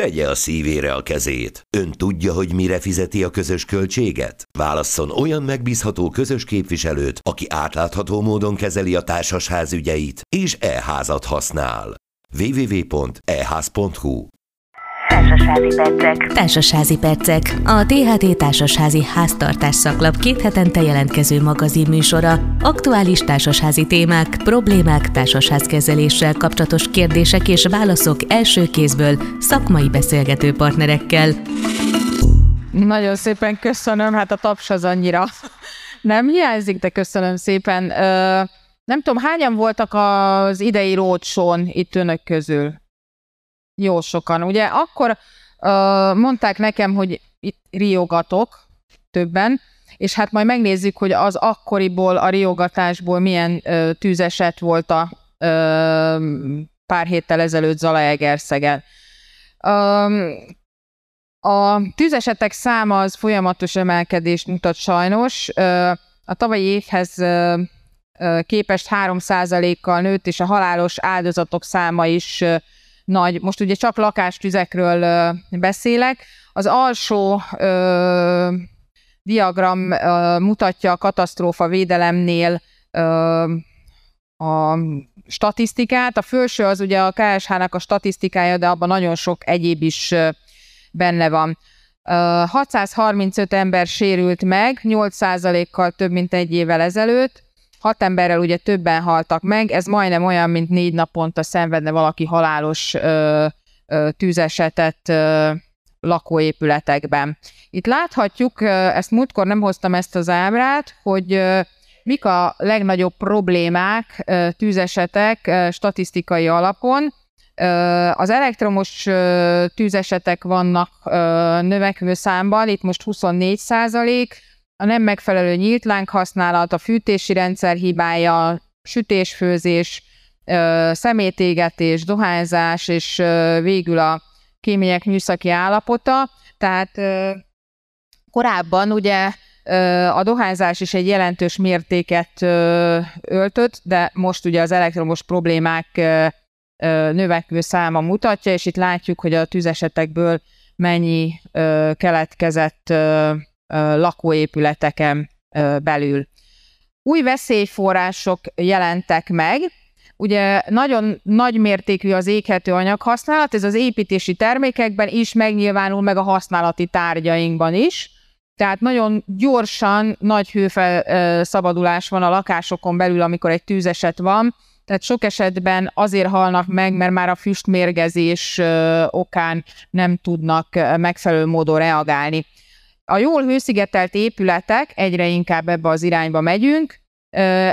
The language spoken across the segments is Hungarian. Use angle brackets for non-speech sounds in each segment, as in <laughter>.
Tegye a szívére a kezét. Ön tudja, hogy mire fizeti a közös költséget? Válasszon olyan megbízható közös képviselőt, aki átlátható módon kezeli a társasház ügyeit, és e-házat használ. www.eház.hu Társasházi percek. Társasházi percek. A THT Társasházi Háztartás szaklap két hetente jelentkező magazin műsora. Aktuális társasházi témák, problémák, társasházkezeléssel kapcsolatos kérdések és válaszok első kézből szakmai beszélgető partnerekkel. Nagyon szépen köszönöm, hát a taps az annyira <laughs> nem hiányzik, de köszönöm szépen. Ö, nem tudom, hányan voltak az idei rócsón itt önök közül? Jó sokan. Ugye akkor uh, mondták nekem, hogy itt riogatok többen, és hát majd megnézzük, hogy az akkoriból, a riogatásból milyen uh, tűzeset volt a uh, pár héttel ezelőtt Zalaegerszegen. Um, a tűzesetek száma az folyamatos emelkedést mutat sajnos. A tavalyi évhez képest 3%-kal nőtt, és a halálos áldozatok száma is nagy. Most ugye csak lakástüzekről beszélek. Az alsó ö, diagram ö, mutatja a katasztrófa védelemnél ö, a statisztikát. A felső az ugye a KSH-nak a statisztikája, de abban nagyon sok egyéb is benne van. 635 ember sérült meg, 8%-kal több, mint egy évvel ezelőtt hat emberrel ugye többen haltak meg, ez majdnem olyan, mint négy naponta szenvedne valaki halálos ö, ö, tűzesetet ö, lakóépületekben. Itt láthatjuk, ezt múltkor nem hoztam ezt az ábrát, hogy mik a legnagyobb problémák, tűzesetek statisztikai alapon. Az elektromos tűzesetek vannak növekvő számban, itt most 24 százalék, a nem megfelelő nyílt láng használat, a fűtési rendszer hibája, sütésfőzés, szemétégetés, dohányzás, és végül a kémények műszaki állapota. Tehát korábban ugye a dohányzás is egy jelentős mértéket öltött, de most ugye az elektromos problémák növekvő száma mutatja, és itt látjuk, hogy a tüzesetekből mennyi keletkezett lakóépületeken belül. Új veszélyforrások jelentek meg, Ugye nagyon nagy mértékű az éghető anyaghasználat, ez az építési termékekben is megnyilvánul meg a használati tárgyainkban is. Tehát nagyon gyorsan nagy hőfelszabadulás van a lakásokon belül, amikor egy tűzeset van. Tehát sok esetben azért halnak meg, mert már a füstmérgezés okán nem tudnak megfelelő módon reagálni. A jól hőszigetelt épületek, egyre inkább ebbe az irányba megyünk,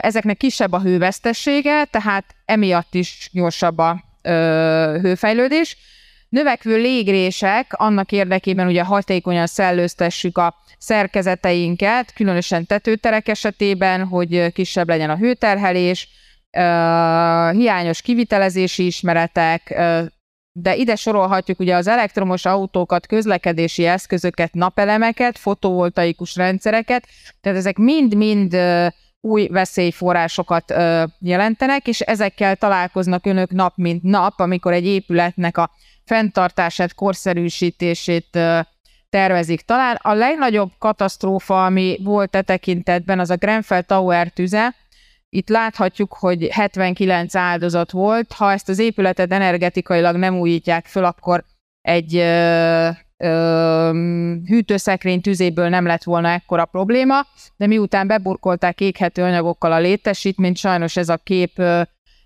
ezeknek kisebb a hővesztessége, tehát emiatt is gyorsabb a hőfejlődés. Növekvő légrések annak érdekében ugye hatékonyan szellőztessük a szerkezeteinket, különösen tetőterek esetében, hogy kisebb legyen a hőterhelés, hiányos kivitelezési ismeretek, de ide sorolhatjuk ugye az elektromos autókat, közlekedési eszközöket, napelemeket, fotovoltaikus rendszereket, tehát ezek mind-mind új veszélyforrásokat jelentenek, és ezekkel találkoznak önök nap mint nap, amikor egy épületnek a fenntartását, korszerűsítését tervezik. Talán a legnagyobb katasztrófa, ami volt e tekintetben, az a Grenfell Tower tüze, itt láthatjuk, hogy 79 áldozat volt. Ha ezt az épületet energetikailag nem újítják föl, akkor egy ö, ö, hűtőszekrény tüzéből nem lett volna ekkora probléma, de miután beburkolták éghető anyagokkal a létesítményt, sajnos ez a kép ö,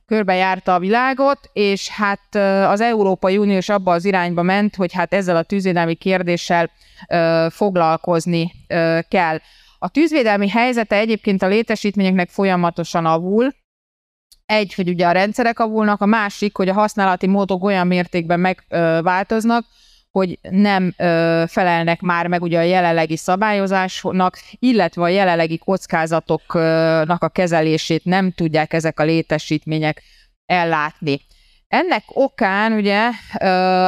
körbejárta a világot, és hát az Európai Unió is abba az irányba ment, hogy hát ezzel a tűzvédelmi kérdéssel ö, foglalkozni ö, kell. A tűzvédelmi helyzete egyébként a létesítményeknek folyamatosan avul, egy, hogy ugye a rendszerek avulnak, a másik, hogy a használati módok olyan mértékben megváltoznak, hogy nem ö, felelnek már meg ugye a jelenlegi szabályozásnak, illetve a jelenlegi kockázatoknak a kezelését nem tudják ezek a létesítmények ellátni. Ennek okán ugye,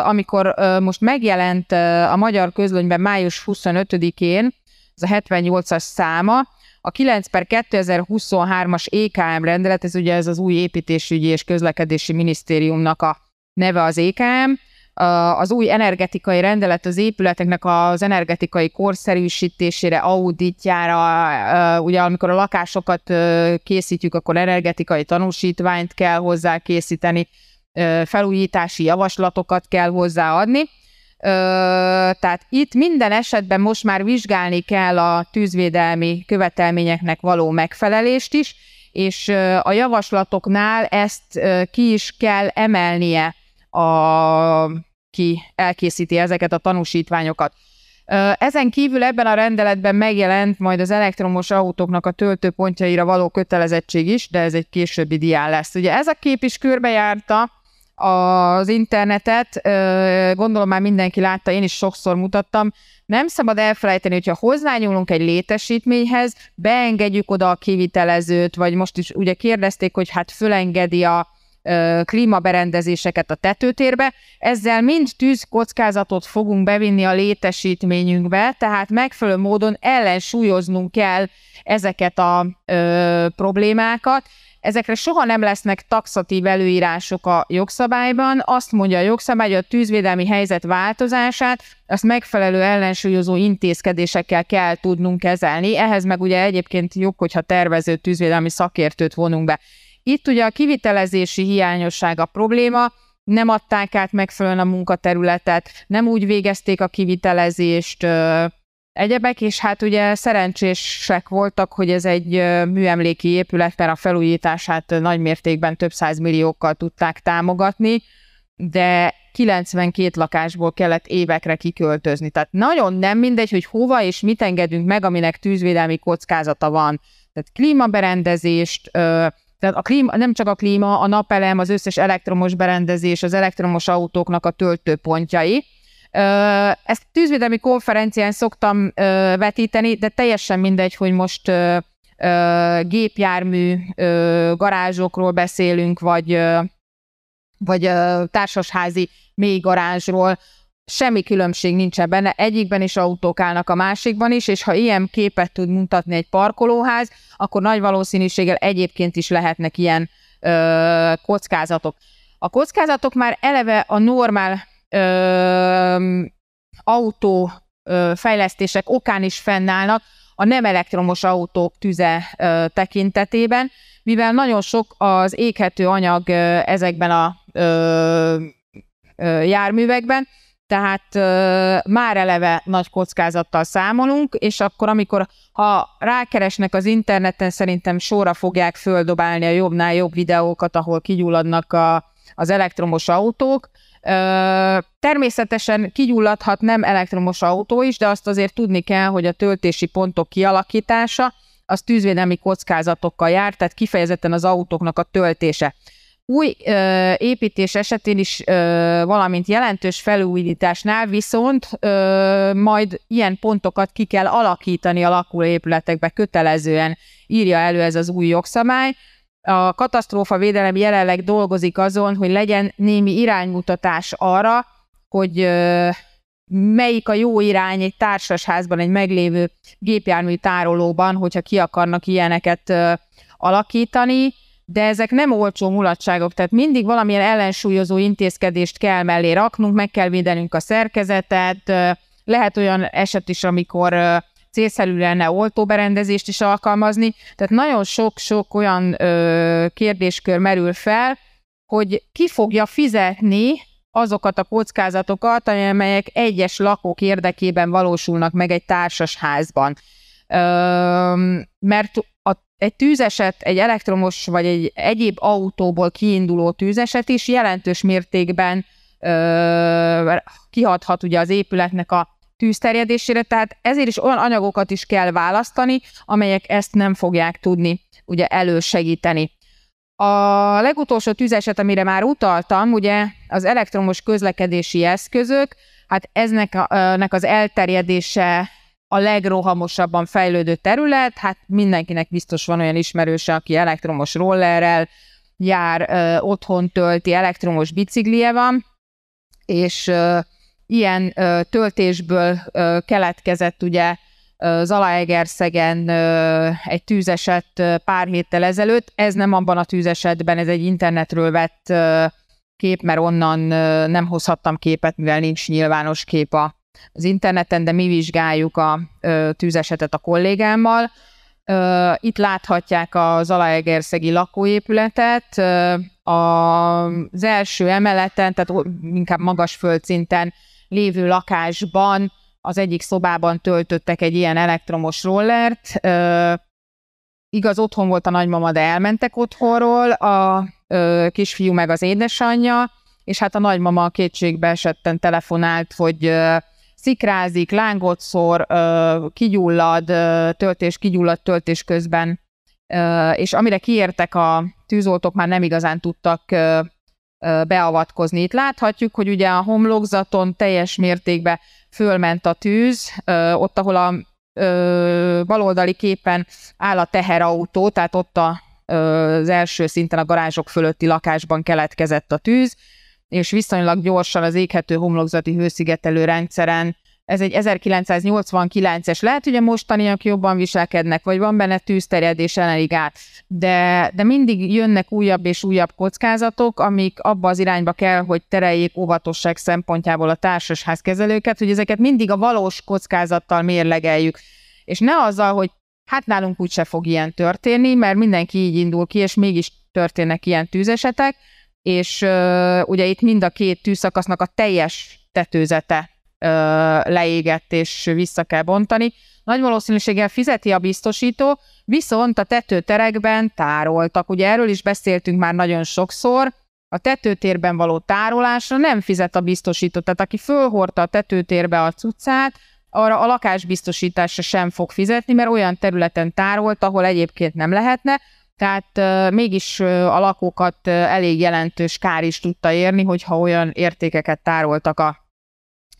amikor most megjelent a magyar közlönyben május 25-én ez a 78-as száma, a 9 per 2023-as EKM rendelet, ez ugye ez az új építésügyi és közlekedési minisztériumnak a neve az EKM, az új energetikai rendelet az épületeknek az energetikai korszerűsítésére, auditjára, ugye amikor a lakásokat készítjük, akkor energetikai tanúsítványt kell hozzá készíteni, felújítási javaslatokat kell hozzáadni. Tehát itt minden esetben most már vizsgálni kell a tűzvédelmi követelményeknek való megfelelést is, és a javaslatoknál ezt ki is kell emelnie a, ki elkészíti ezeket a tanúsítványokat. Ezen kívül ebben a rendeletben megjelent majd az elektromos autóknak a töltőpontjaira való kötelezettség is, de ez egy későbbi dián lesz. Ugye ez a kép is körbejárta az internetet, gondolom már mindenki látta, én is sokszor mutattam, nem szabad elfelejteni, hogyha hozzányúlunk egy létesítményhez, beengedjük oda a kivitelezőt, vagy most is ugye kérdezték, hogy hát fölengedi a klímaberendezéseket a tetőtérbe, ezzel mind tűzkockázatot fogunk bevinni a létesítményünkbe, tehát megfelelő módon ellensúlyoznunk kell ezeket a ö, problémákat, Ezekre soha nem lesznek taxatív előírások a jogszabályban. Azt mondja a jogszabály, hogy a tűzvédelmi helyzet változását azt megfelelő ellensúlyozó intézkedésekkel kell tudnunk kezelni. Ehhez meg ugye egyébként jobb, hogyha tervező tűzvédelmi szakértőt vonunk be. Itt ugye a kivitelezési hiányosság a probléma, nem adták át megfelelően a munkaterületet, nem úgy végezték a kivitelezést, egyebek, és hát ugye szerencsések voltak, hogy ez egy műemléki épület, mert a felújítását nagy mértékben több milliókkal tudták támogatni, de 92 lakásból kellett évekre kiköltözni. Tehát nagyon nem mindegy, hogy hova és mit engedünk meg, aminek tűzvédelmi kockázata van. Tehát klímaberendezést, tehát a klíma, nem csak a klíma, a napelem, az összes elektromos berendezés, az elektromos autóknak a töltőpontjai, ezt tűzvédelmi konferencián szoktam vetíteni, de teljesen mindegy, hogy most gépjármű garázsokról beszélünk, vagy, vagy társasházi mély garázsról, semmi különbség nincsen benne, egyikben is autók állnak, a másikban is, és ha ilyen képet tud mutatni egy parkolóház, akkor nagy valószínűséggel egyébként is lehetnek ilyen ö, kockázatok. A kockázatok már eleve a normál ö, okán is fennállnak a nem elektromos autók tüze ö, tekintetében, mivel nagyon sok az éghető anyag ö, ezekben a ö, ö, járművekben, tehát ö, már eleve nagy kockázattal számolunk, és akkor, amikor ha rákeresnek az interneten, szerintem sorra fogják földobálni a jobbnál jobb videókat, ahol kigyulladnak a, az elektromos autók, Természetesen kigyulladhat nem elektromos autó is, de azt azért tudni kell, hogy a töltési pontok kialakítása az tűzvédelmi kockázatokkal jár, tehát kifejezetten az autóknak a töltése. Új ö, építés esetén is, ö, valamint jelentős felújításnál viszont ö, majd ilyen pontokat ki kell alakítani a lakóépületekbe kötelezően, írja elő ez az új jogszabály, a katasztrófa védelem jelenleg dolgozik azon, hogy legyen némi iránymutatás arra, hogy melyik a jó irány egy társasházban, egy meglévő gépjármű tárolóban, hogyha ki akarnak ilyeneket alakítani, de ezek nem olcsó mulatságok, tehát mindig valamilyen ellensúlyozó intézkedést kell mellé raknunk, meg kell védenünk a szerkezetet, lehet olyan eset is, amikor célszerű lenne oltóberendezést is alkalmazni. Tehát nagyon sok-sok olyan ö, kérdéskör merül fel, hogy ki fogja fizetni azokat a kockázatokat, amelyek egyes lakók érdekében valósulnak meg egy társas házban. Mert a, egy tűzeset, egy elektromos vagy egy egyéb autóból kiinduló tűzeset is jelentős mértékben ö, kihathat ugye az épületnek a tűzterjedésére, tehát ezért is olyan anyagokat is kell választani, amelyek ezt nem fogják tudni ugye elősegíteni. A legutolsó tűzeset, amire már utaltam, ugye az elektromos közlekedési eszközök, hát eznek a, nek az elterjedése a legrohamosabban fejlődő terület, hát mindenkinek biztos van olyan ismerőse, aki elektromos rollerrel jár, ö, otthon tölti, elektromos biciklije van, és ö, ilyen ö, töltésből ö, keletkezett ugye Zalaegerszegen egy tűzeset pár héttel ezelőtt. Ez nem abban a tűzesetben, ez egy internetről vett kép, mert onnan nem hozhattam képet, mivel nincs nyilvános kép a, az interneten, de mi vizsgáljuk a tűzesetet a kollégámmal. Itt láthatják a Zalaegerszegi lakóépületet, az első emeleten, tehát inkább magas földszinten lévő lakásban az egyik szobában töltöttek egy ilyen elektromos rollert. Igaz, otthon volt a nagymama, de elmentek otthonról, a kisfiú meg az édesanyja, és hát a nagymama kétségbe esetten telefonált, hogy szikrázik, lángot szor, kigyullad, töltés, kigyullad töltés közben, és amire kiértek a tűzoltók, már nem igazán tudtak beavatkozni. Itt láthatjuk, hogy ugye a homlokzaton teljes mértékben fölment a tűz, ott, ahol a baloldali képen áll a teherautó, tehát ott a, az első szinten a garázsok fölötti lakásban keletkezett a tűz, és viszonylag gyorsan az éghető homlokzati hőszigetelő rendszeren ez egy 1989-es, lehet, hogy a mostaniak jobban viselkednek, vagy van benne tűzterjedés elég át, de, de mindig jönnek újabb és újabb kockázatok, amik abba az irányba kell, hogy tereljék óvatosság szempontjából a társasházkezelőket, hogy ezeket mindig a valós kockázattal mérlegeljük, és ne azzal, hogy hát nálunk úgyse fog ilyen történni, mert mindenki így indul ki, és mégis történnek ilyen tűzesetek, és uh, ugye itt mind a két tűzszakasznak a teljes tetőzete leégett és vissza kell bontani. Nagy valószínűséggel fizeti a biztosító, viszont a tetőterekben tároltak. Ugye erről is beszéltünk már nagyon sokszor, a tetőtérben való tárolásra nem fizet a biztosító. Tehát aki fölhordta a tetőtérbe a cuccát, arra a lakásbiztosításra sem fog fizetni, mert olyan területen tárolt, ahol egyébként nem lehetne, tehát uh, mégis uh, a lakókat uh, elég jelentős kár is tudta érni, hogyha olyan értékeket tároltak a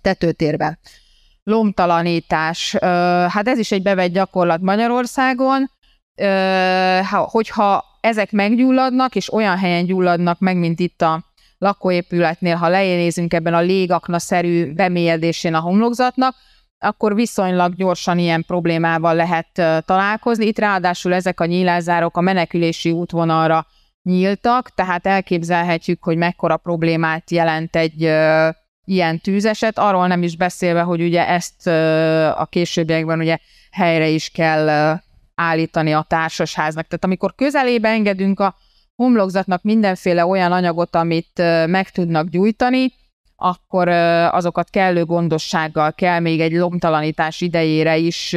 tetőtérbe. Lomtalanítás, hát ez is egy bevett gyakorlat Magyarországon, hogyha ezek meggyulladnak, és olyan helyen gyulladnak meg, mint itt a lakóépületnél, ha lenézünk ebben a légakna-szerű bemélyedésén a homlokzatnak, akkor viszonylag gyorsan ilyen problémával lehet találkozni. Itt ráadásul ezek a nyílázárok a menekülési útvonalra nyíltak, tehát elképzelhetjük, hogy mekkora problémát jelent egy ilyen tűzeset, arról nem is beszélve, hogy ugye ezt a későbbiekben ugye helyre is kell állítani a társasháznak. Tehát amikor közelébe engedünk a homlokzatnak mindenféle olyan anyagot, amit meg tudnak gyújtani, akkor azokat kellő gondossággal kell még egy lomtalanítás idejére is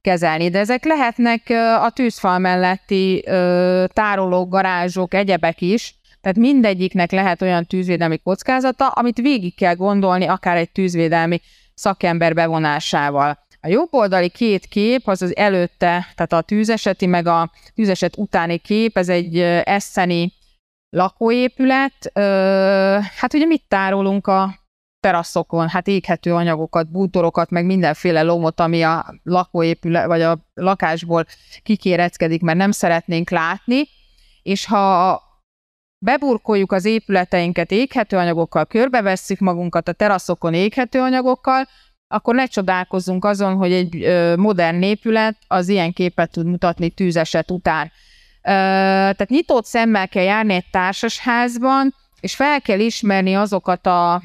kezelni. De ezek lehetnek a tűzfal melletti tárolók, garázsok, egyebek is, tehát mindegyiknek lehet olyan tűzvédelmi kockázata, amit végig kell gondolni akár egy tűzvédelmi szakember bevonásával. A jobb oldali két kép, az az előtte, tehát a tűzeseti, meg a tűzeset utáni kép, ez egy eszeni lakóépület. Hát ugye mit tárolunk a teraszokon? Hát éghető anyagokat, bútorokat, meg mindenféle lomot, ami a lakóépület, vagy a lakásból kikéreckedik, mert nem szeretnénk látni. És ha beburkoljuk az épületeinket éghető anyagokkal, körbevesszük magunkat a teraszokon éghető anyagokkal, akkor ne csodálkozzunk azon, hogy egy modern épület az ilyen képet tud mutatni tűzeset után. Tehát nyitott szemmel kell járni egy társasházban, és fel kell ismerni azokat a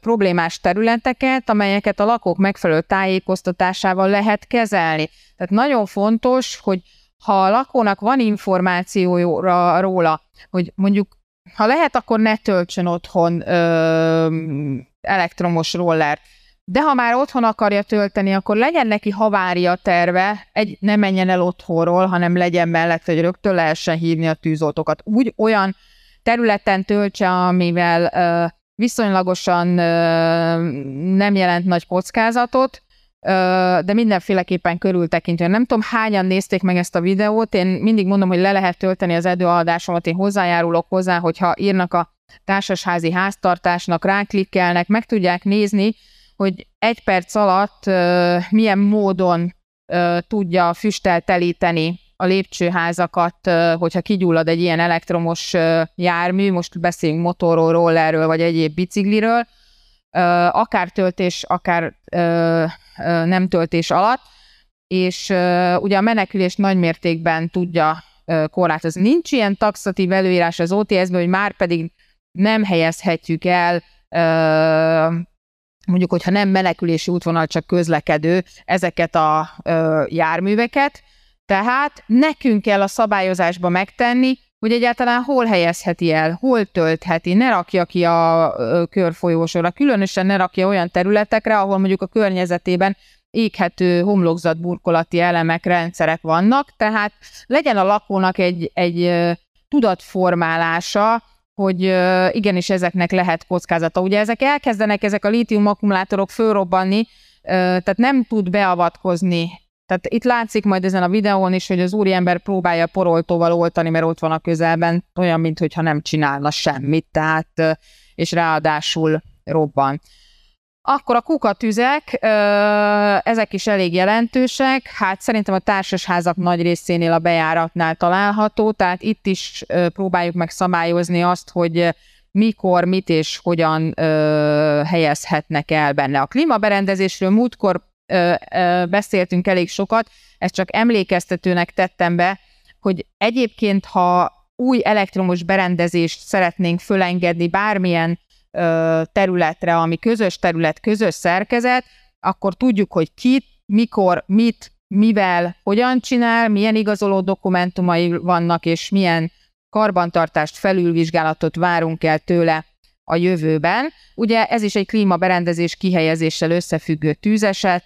problémás területeket, amelyeket a lakók megfelelő tájékoztatásával lehet kezelni. Tehát nagyon fontos, hogy ha a lakónak van információja róla, hogy mondjuk ha lehet, akkor ne töltsön otthon ö, elektromos roller. De ha már otthon akarja tölteni, akkor legyen neki havária terve, egy, ne menjen el otthonról, hanem legyen mellett, hogy rögtön lehessen hívni a tűzoltókat. Úgy olyan területen töltse, amivel ö, viszonylagosan ö, nem jelent nagy kockázatot, de mindenféleképpen körültekintően. Nem tudom, hányan nézték meg ezt a videót, én mindig mondom, hogy le lehet tölteni az edőadásomat, én hozzájárulok hozzá, hogyha írnak a társasházi háztartásnak, ráklikkelnek, meg tudják nézni, hogy egy perc alatt milyen módon tudja füsttel telíteni a lépcsőházakat, hogyha kigyullad egy ilyen elektromos jármű, most beszélünk motorról, rollerről, vagy egyéb bicikliről, akár töltés, akár nem töltés alatt, és ugye a menekülés nagy mértékben tudja korlátozni. Nincs ilyen taxatív előírás az OTS-ben, hogy már pedig nem helyezhetjük el mondjuk, hogyha nem menekülési útvonal, csak közlekedő, ezeket a járműveket. Tehát nekünk kell a szabályozásba megtenni, hogy egyáltalán hol helyezheti el, hol töltheti, ne rakja ki a körfolyósora, különösen ne rakja olyan területekre, ahol mondjuk a környezetében éghető homlokzatburkolati elemek, rendszerek vannak, tehát legyen a lakónak egy, egy tudatformálása, hogy igenis ezeknek lehet kockázata. Ugye ezek elkezdenek, ezek a lítium akkumulátorok fölrobbanni, tehát nem tud beavatkozni. Tehát itt látszik majd ezen a videón is, hogy az úriember próbálja poroltóval oltani, mert ott van a közelben, olyan, mintha nem csinálna semmit, tehát, és ráadásul robban. Akkor a kukatüzek, ezek is elég jelentősek, hát szerintem a társasházak nagy részénél a bejáratnál található, tehát itt is próbáljuk meg szabályozni azt, hogy mikor, mit és hogyan helyezhetnek el benne. A klímaberendezésről múltkor beszéltünk elég sokat, ezt csak emlékeztetőnek tettem be, hogy egyébként, ha új elektromos berendezést szeretnénk fölengedni bármilyen területre, ami közös terület, közös szerkezet, akkor tudjuk, hogy kit, mikor, mit, mivel, hogyan csinál, milyen igazoló dokumentumai vannak, és milyen karbantartást, felülvizsgálatot várunk el tőle a jövőben. Ugye ez is egy klímaberendezés kihelyezéssel összefüggő tűzeset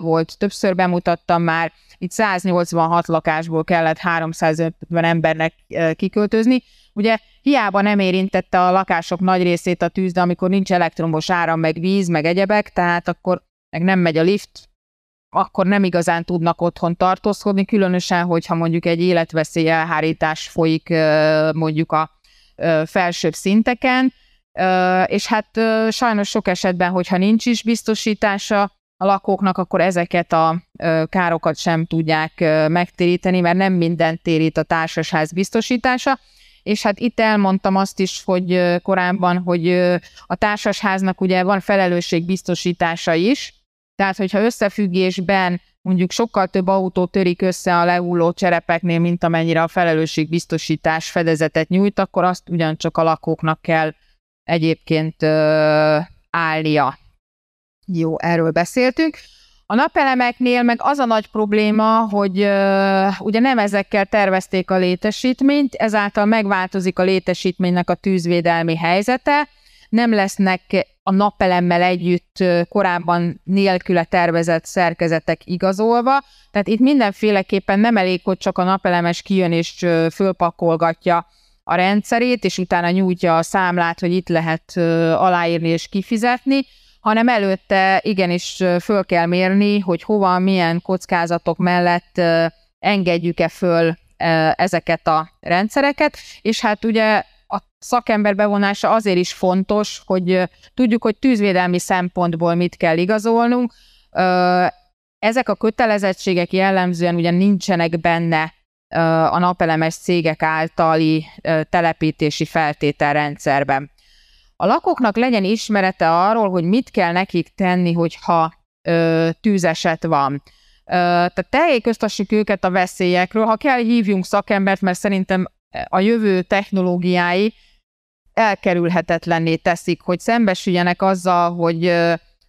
volt, többször bemutattam már, itt 186 lakásból kellett 350 embernek kiköltözni. Ugye hiába nem érintette a lakások nagy részét a tűz, de amikor nincs elektromos áram, meg víz, meg egyebek, tehát akkor meg nem megy a lift, akkor nem igazán tudnak otthon tartózkodni, különösen, hogyha mondjuk egy életveszély elhárítás folyik mondjuk a felsőbb szinteken, és hát sajnos sok esetben, hogyha nincs is biztosítása, a lakóknak, akkor ezeket a károkat sem tudják megtéríteni, mert nem minden térít a társasház biztosítása. És hát itt elmondtam azt is, hogy korábban, hogy a társasháznak ugye van felelősségbiztosítása is, tehát hogyha összefüggésben mondjuk sokkal több autó törik össze a lehulló cserepeknél, mint amennyire a felelősségbiztosítás fedezetet nyújt, akkor azt ugyancsak a lakóknak kell egyébként állnia. Jó, erről beszéltünk. A napelemeknél meg az a nagy probléma, hogy uh, ugye nem ezekkel tervezték a létesítményt, ezáltal megváltozik a létesítménynek a tűzvédelmi helyzete, nem lesznek a napelemmel együtt korábban nélküle tervezett szerkezetek igazolva, tehát itt mindenféleképpen nem elég, hogy csak a napelemes kijön és fölpakolgatja a rendszerét, és utána nyújtja a számlát, hogy itt lehet aláírni és kifizetni, hanem előtte igenis föl kell mérni, hogy hova, milyen kockázatok mellett engedjük-e föl ezeket a rendszereket, és hát ugye a szakember bevonása azért is fontos, hogy tudjuk, hogy tűzvédelmi szempontból mit kell igazolnunk. Ezek a kötelezettségek jellemzően ugye nincsenek benne a napelemes cégek általi telepítési feltételrendszerben. A lakóknak legyen ismerete arról, hogy mit kell nekik tenni, hogyha ö, tűzeset van. Ö, tehát tájékoztassuk őket a veszélyekről, ha kell hívjunk szakembert, mert szerintem a jövő technológiái elkerülhetetlenné teszik, hogy szembesüljenek azzal, hogy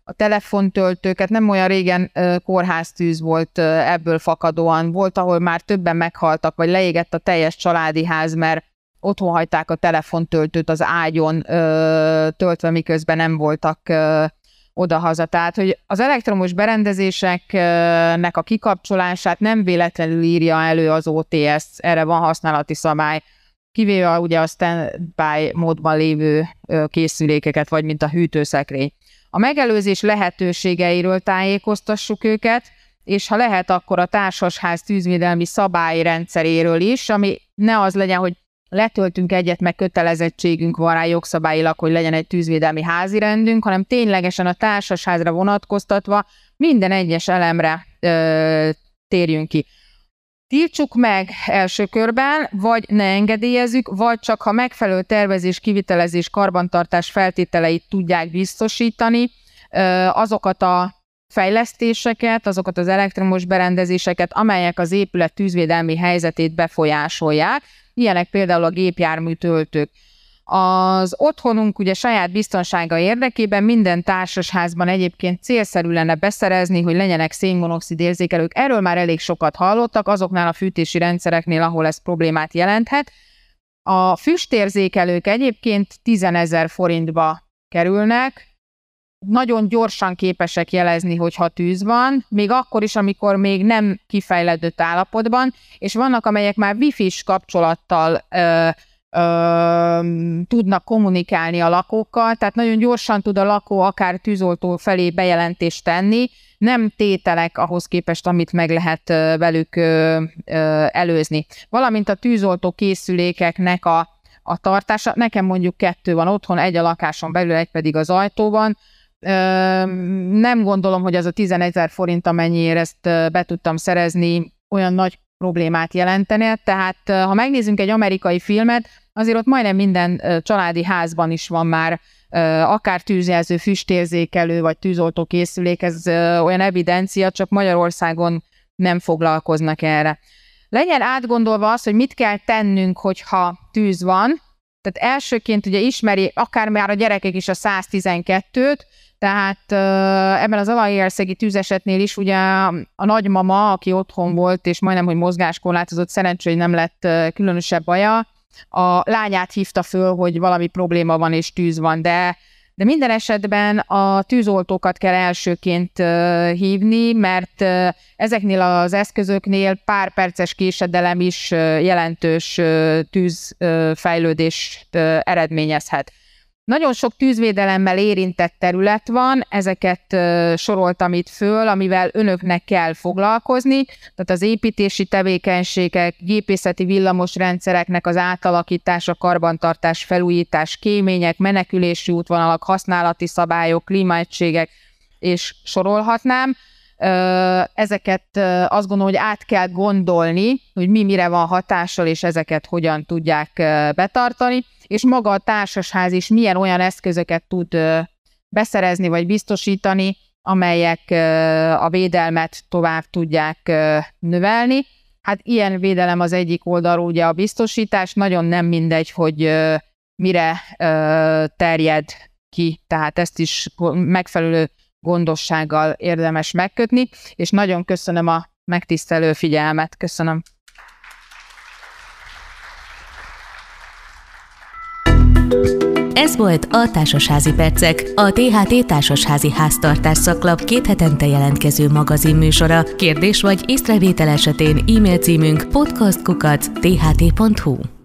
a telefontöltőket nem olyan régen kórháztűz volt ebből fakadóan, volt, ahol már többen meghaltak, vagy leégett a teljes családi ház, mert otthon hagyták a telefontöltőt az ágyon töltve, miközben nem voltak odahaza. Tehát, hogy az elektromos berendezéseknek a kikapcsolását nem véletlenül írja elő az OTS, erre van használati szabály, kivéve ugye a standby módban lévő készülékeket, vagy mint a hűtőszekrény. A megelőzés lehetőségeiről tájékoztassuk őket, és ha lehet, akkor a társasház tűzvédelmi szabályrendszeréről is, ami ne az legyen, hogy letöltünk egyet, meg kötelezettségünk van rá jogszabályilag, hogy legyen egy tűzvédelmi házi rendünk, hanem ténylegesen a társasházra vonatkoztatva minden egyes elemre ö, térjünk ki. Tiltsuk meg első körben, vagy ne engedélyezzük, vagy csak ha megfelelő tervezés, kivitelezés, karbantartás feltételeit tudják biztosítani, azokat a fejlesztéseket, azokat az elektromos berendezéseket, amelyek az épület tűzvédelmi helyzetét befolyásolják, ilyenek például a gépjármű töltők. Az otthonunk ugye saját biztonsága érdekében minden társasházban egyébként célszerű lenne beszerezni, hogy legyenek szénmonoxid érzékelők. Erről már elég sokat hallottak, azoknál a fűtési rendszereknél, ahol ez problémát jelenthet. A füstérzékelők egyébként 10 ezer forintba kerülnek, nagyon gyorsan képesek jelezni, hogyha tűz van, még akkor is, amikor még nem kifejlődött állapotban, és vannak, amelyek már wifi-s kapcsolattal ö, ö, tudnak kommunikálni a lakókkal, tehát nagyon gyorsan tud a lakó akár tűzoltó felé bejelentést tenni, nem tételek ahhoz képest, amit meg lehet velük ö, ö, előzni. Valamint a tűzoltó készülékeknek a, a tartása, nekem mondjuk kettő van otthon, egy a lakáson belül, egy pedig az ajtóban, nem gondolom, hogy az a 11 ezer forint, amennyiért ezt be tudtam szerezni, olyan nagy problémát jelentene. Tehát ha megnézzünk egy amerikai filmet, azért ott majdnem minden családi házban is van már akár tűzjelző, füstérzékelő vagy tűzoltó készülék, ez olyan evidencia, csak Magyarországon nem foglalkoznak erre. Legyen átgondolva az, hogy mit kell tennünk, hogyha tűz van. Tehát elsőként ugye ismeri akár már a gyerekek is a 112-t, tehát ebben az alajérszegi tűzesetnél is ugye a nagymama, aki otthon volt, és majdnem, hogy mozgáskorlátozott, szerencsé, hogy nem lett különösebb baja, a lányát hívta föl, hogy valami probléma van és tűz van, de de minden esetben a tűzoltókat kell elsőként hívni, mert ezeknél az eszközöknél pár perces késedelem is jelentős tűzfejlődést eredményezhet. Nagyon sok tűzvédelemmel érintett terület van, ezeket soroltam itt föl, amivel önöknek kell foglalkozni, tehát az építési tevékenységek, gépészeti villamosrendszereknek az átalakítása, karbantartás, felújítás, kémények, menekülési útvonalak, használati szabályok, klímaegységek, és sorolhatnám. Ezeket azt gondolom, hogy át kell gondolni, hogy mi mire van hatással, és ezeket hogyan tudják betartani. És maga a társasház is milyen olyan eszközöket tud beszerezni vagy biztosítani, amelyek a védelmet tovább tudják növelni. Hát ilyen védelem az egyik oldalról ugye a biztosítás, nagyon nem mindegy, hogy mire terjed ki, tehát ezt is megfelelő gondossággal érdemes megkötni, és nagyon köszönöm a megtisztelő figyelmet. Köszönöm. Ez volt a Társasházi Percek, a THT Társasházi Háztartás szaklap két hetente jelentkező magazinműsora. Kérdés vagy észrevétel esetén e-mail címünk podcastkukac.tht.hu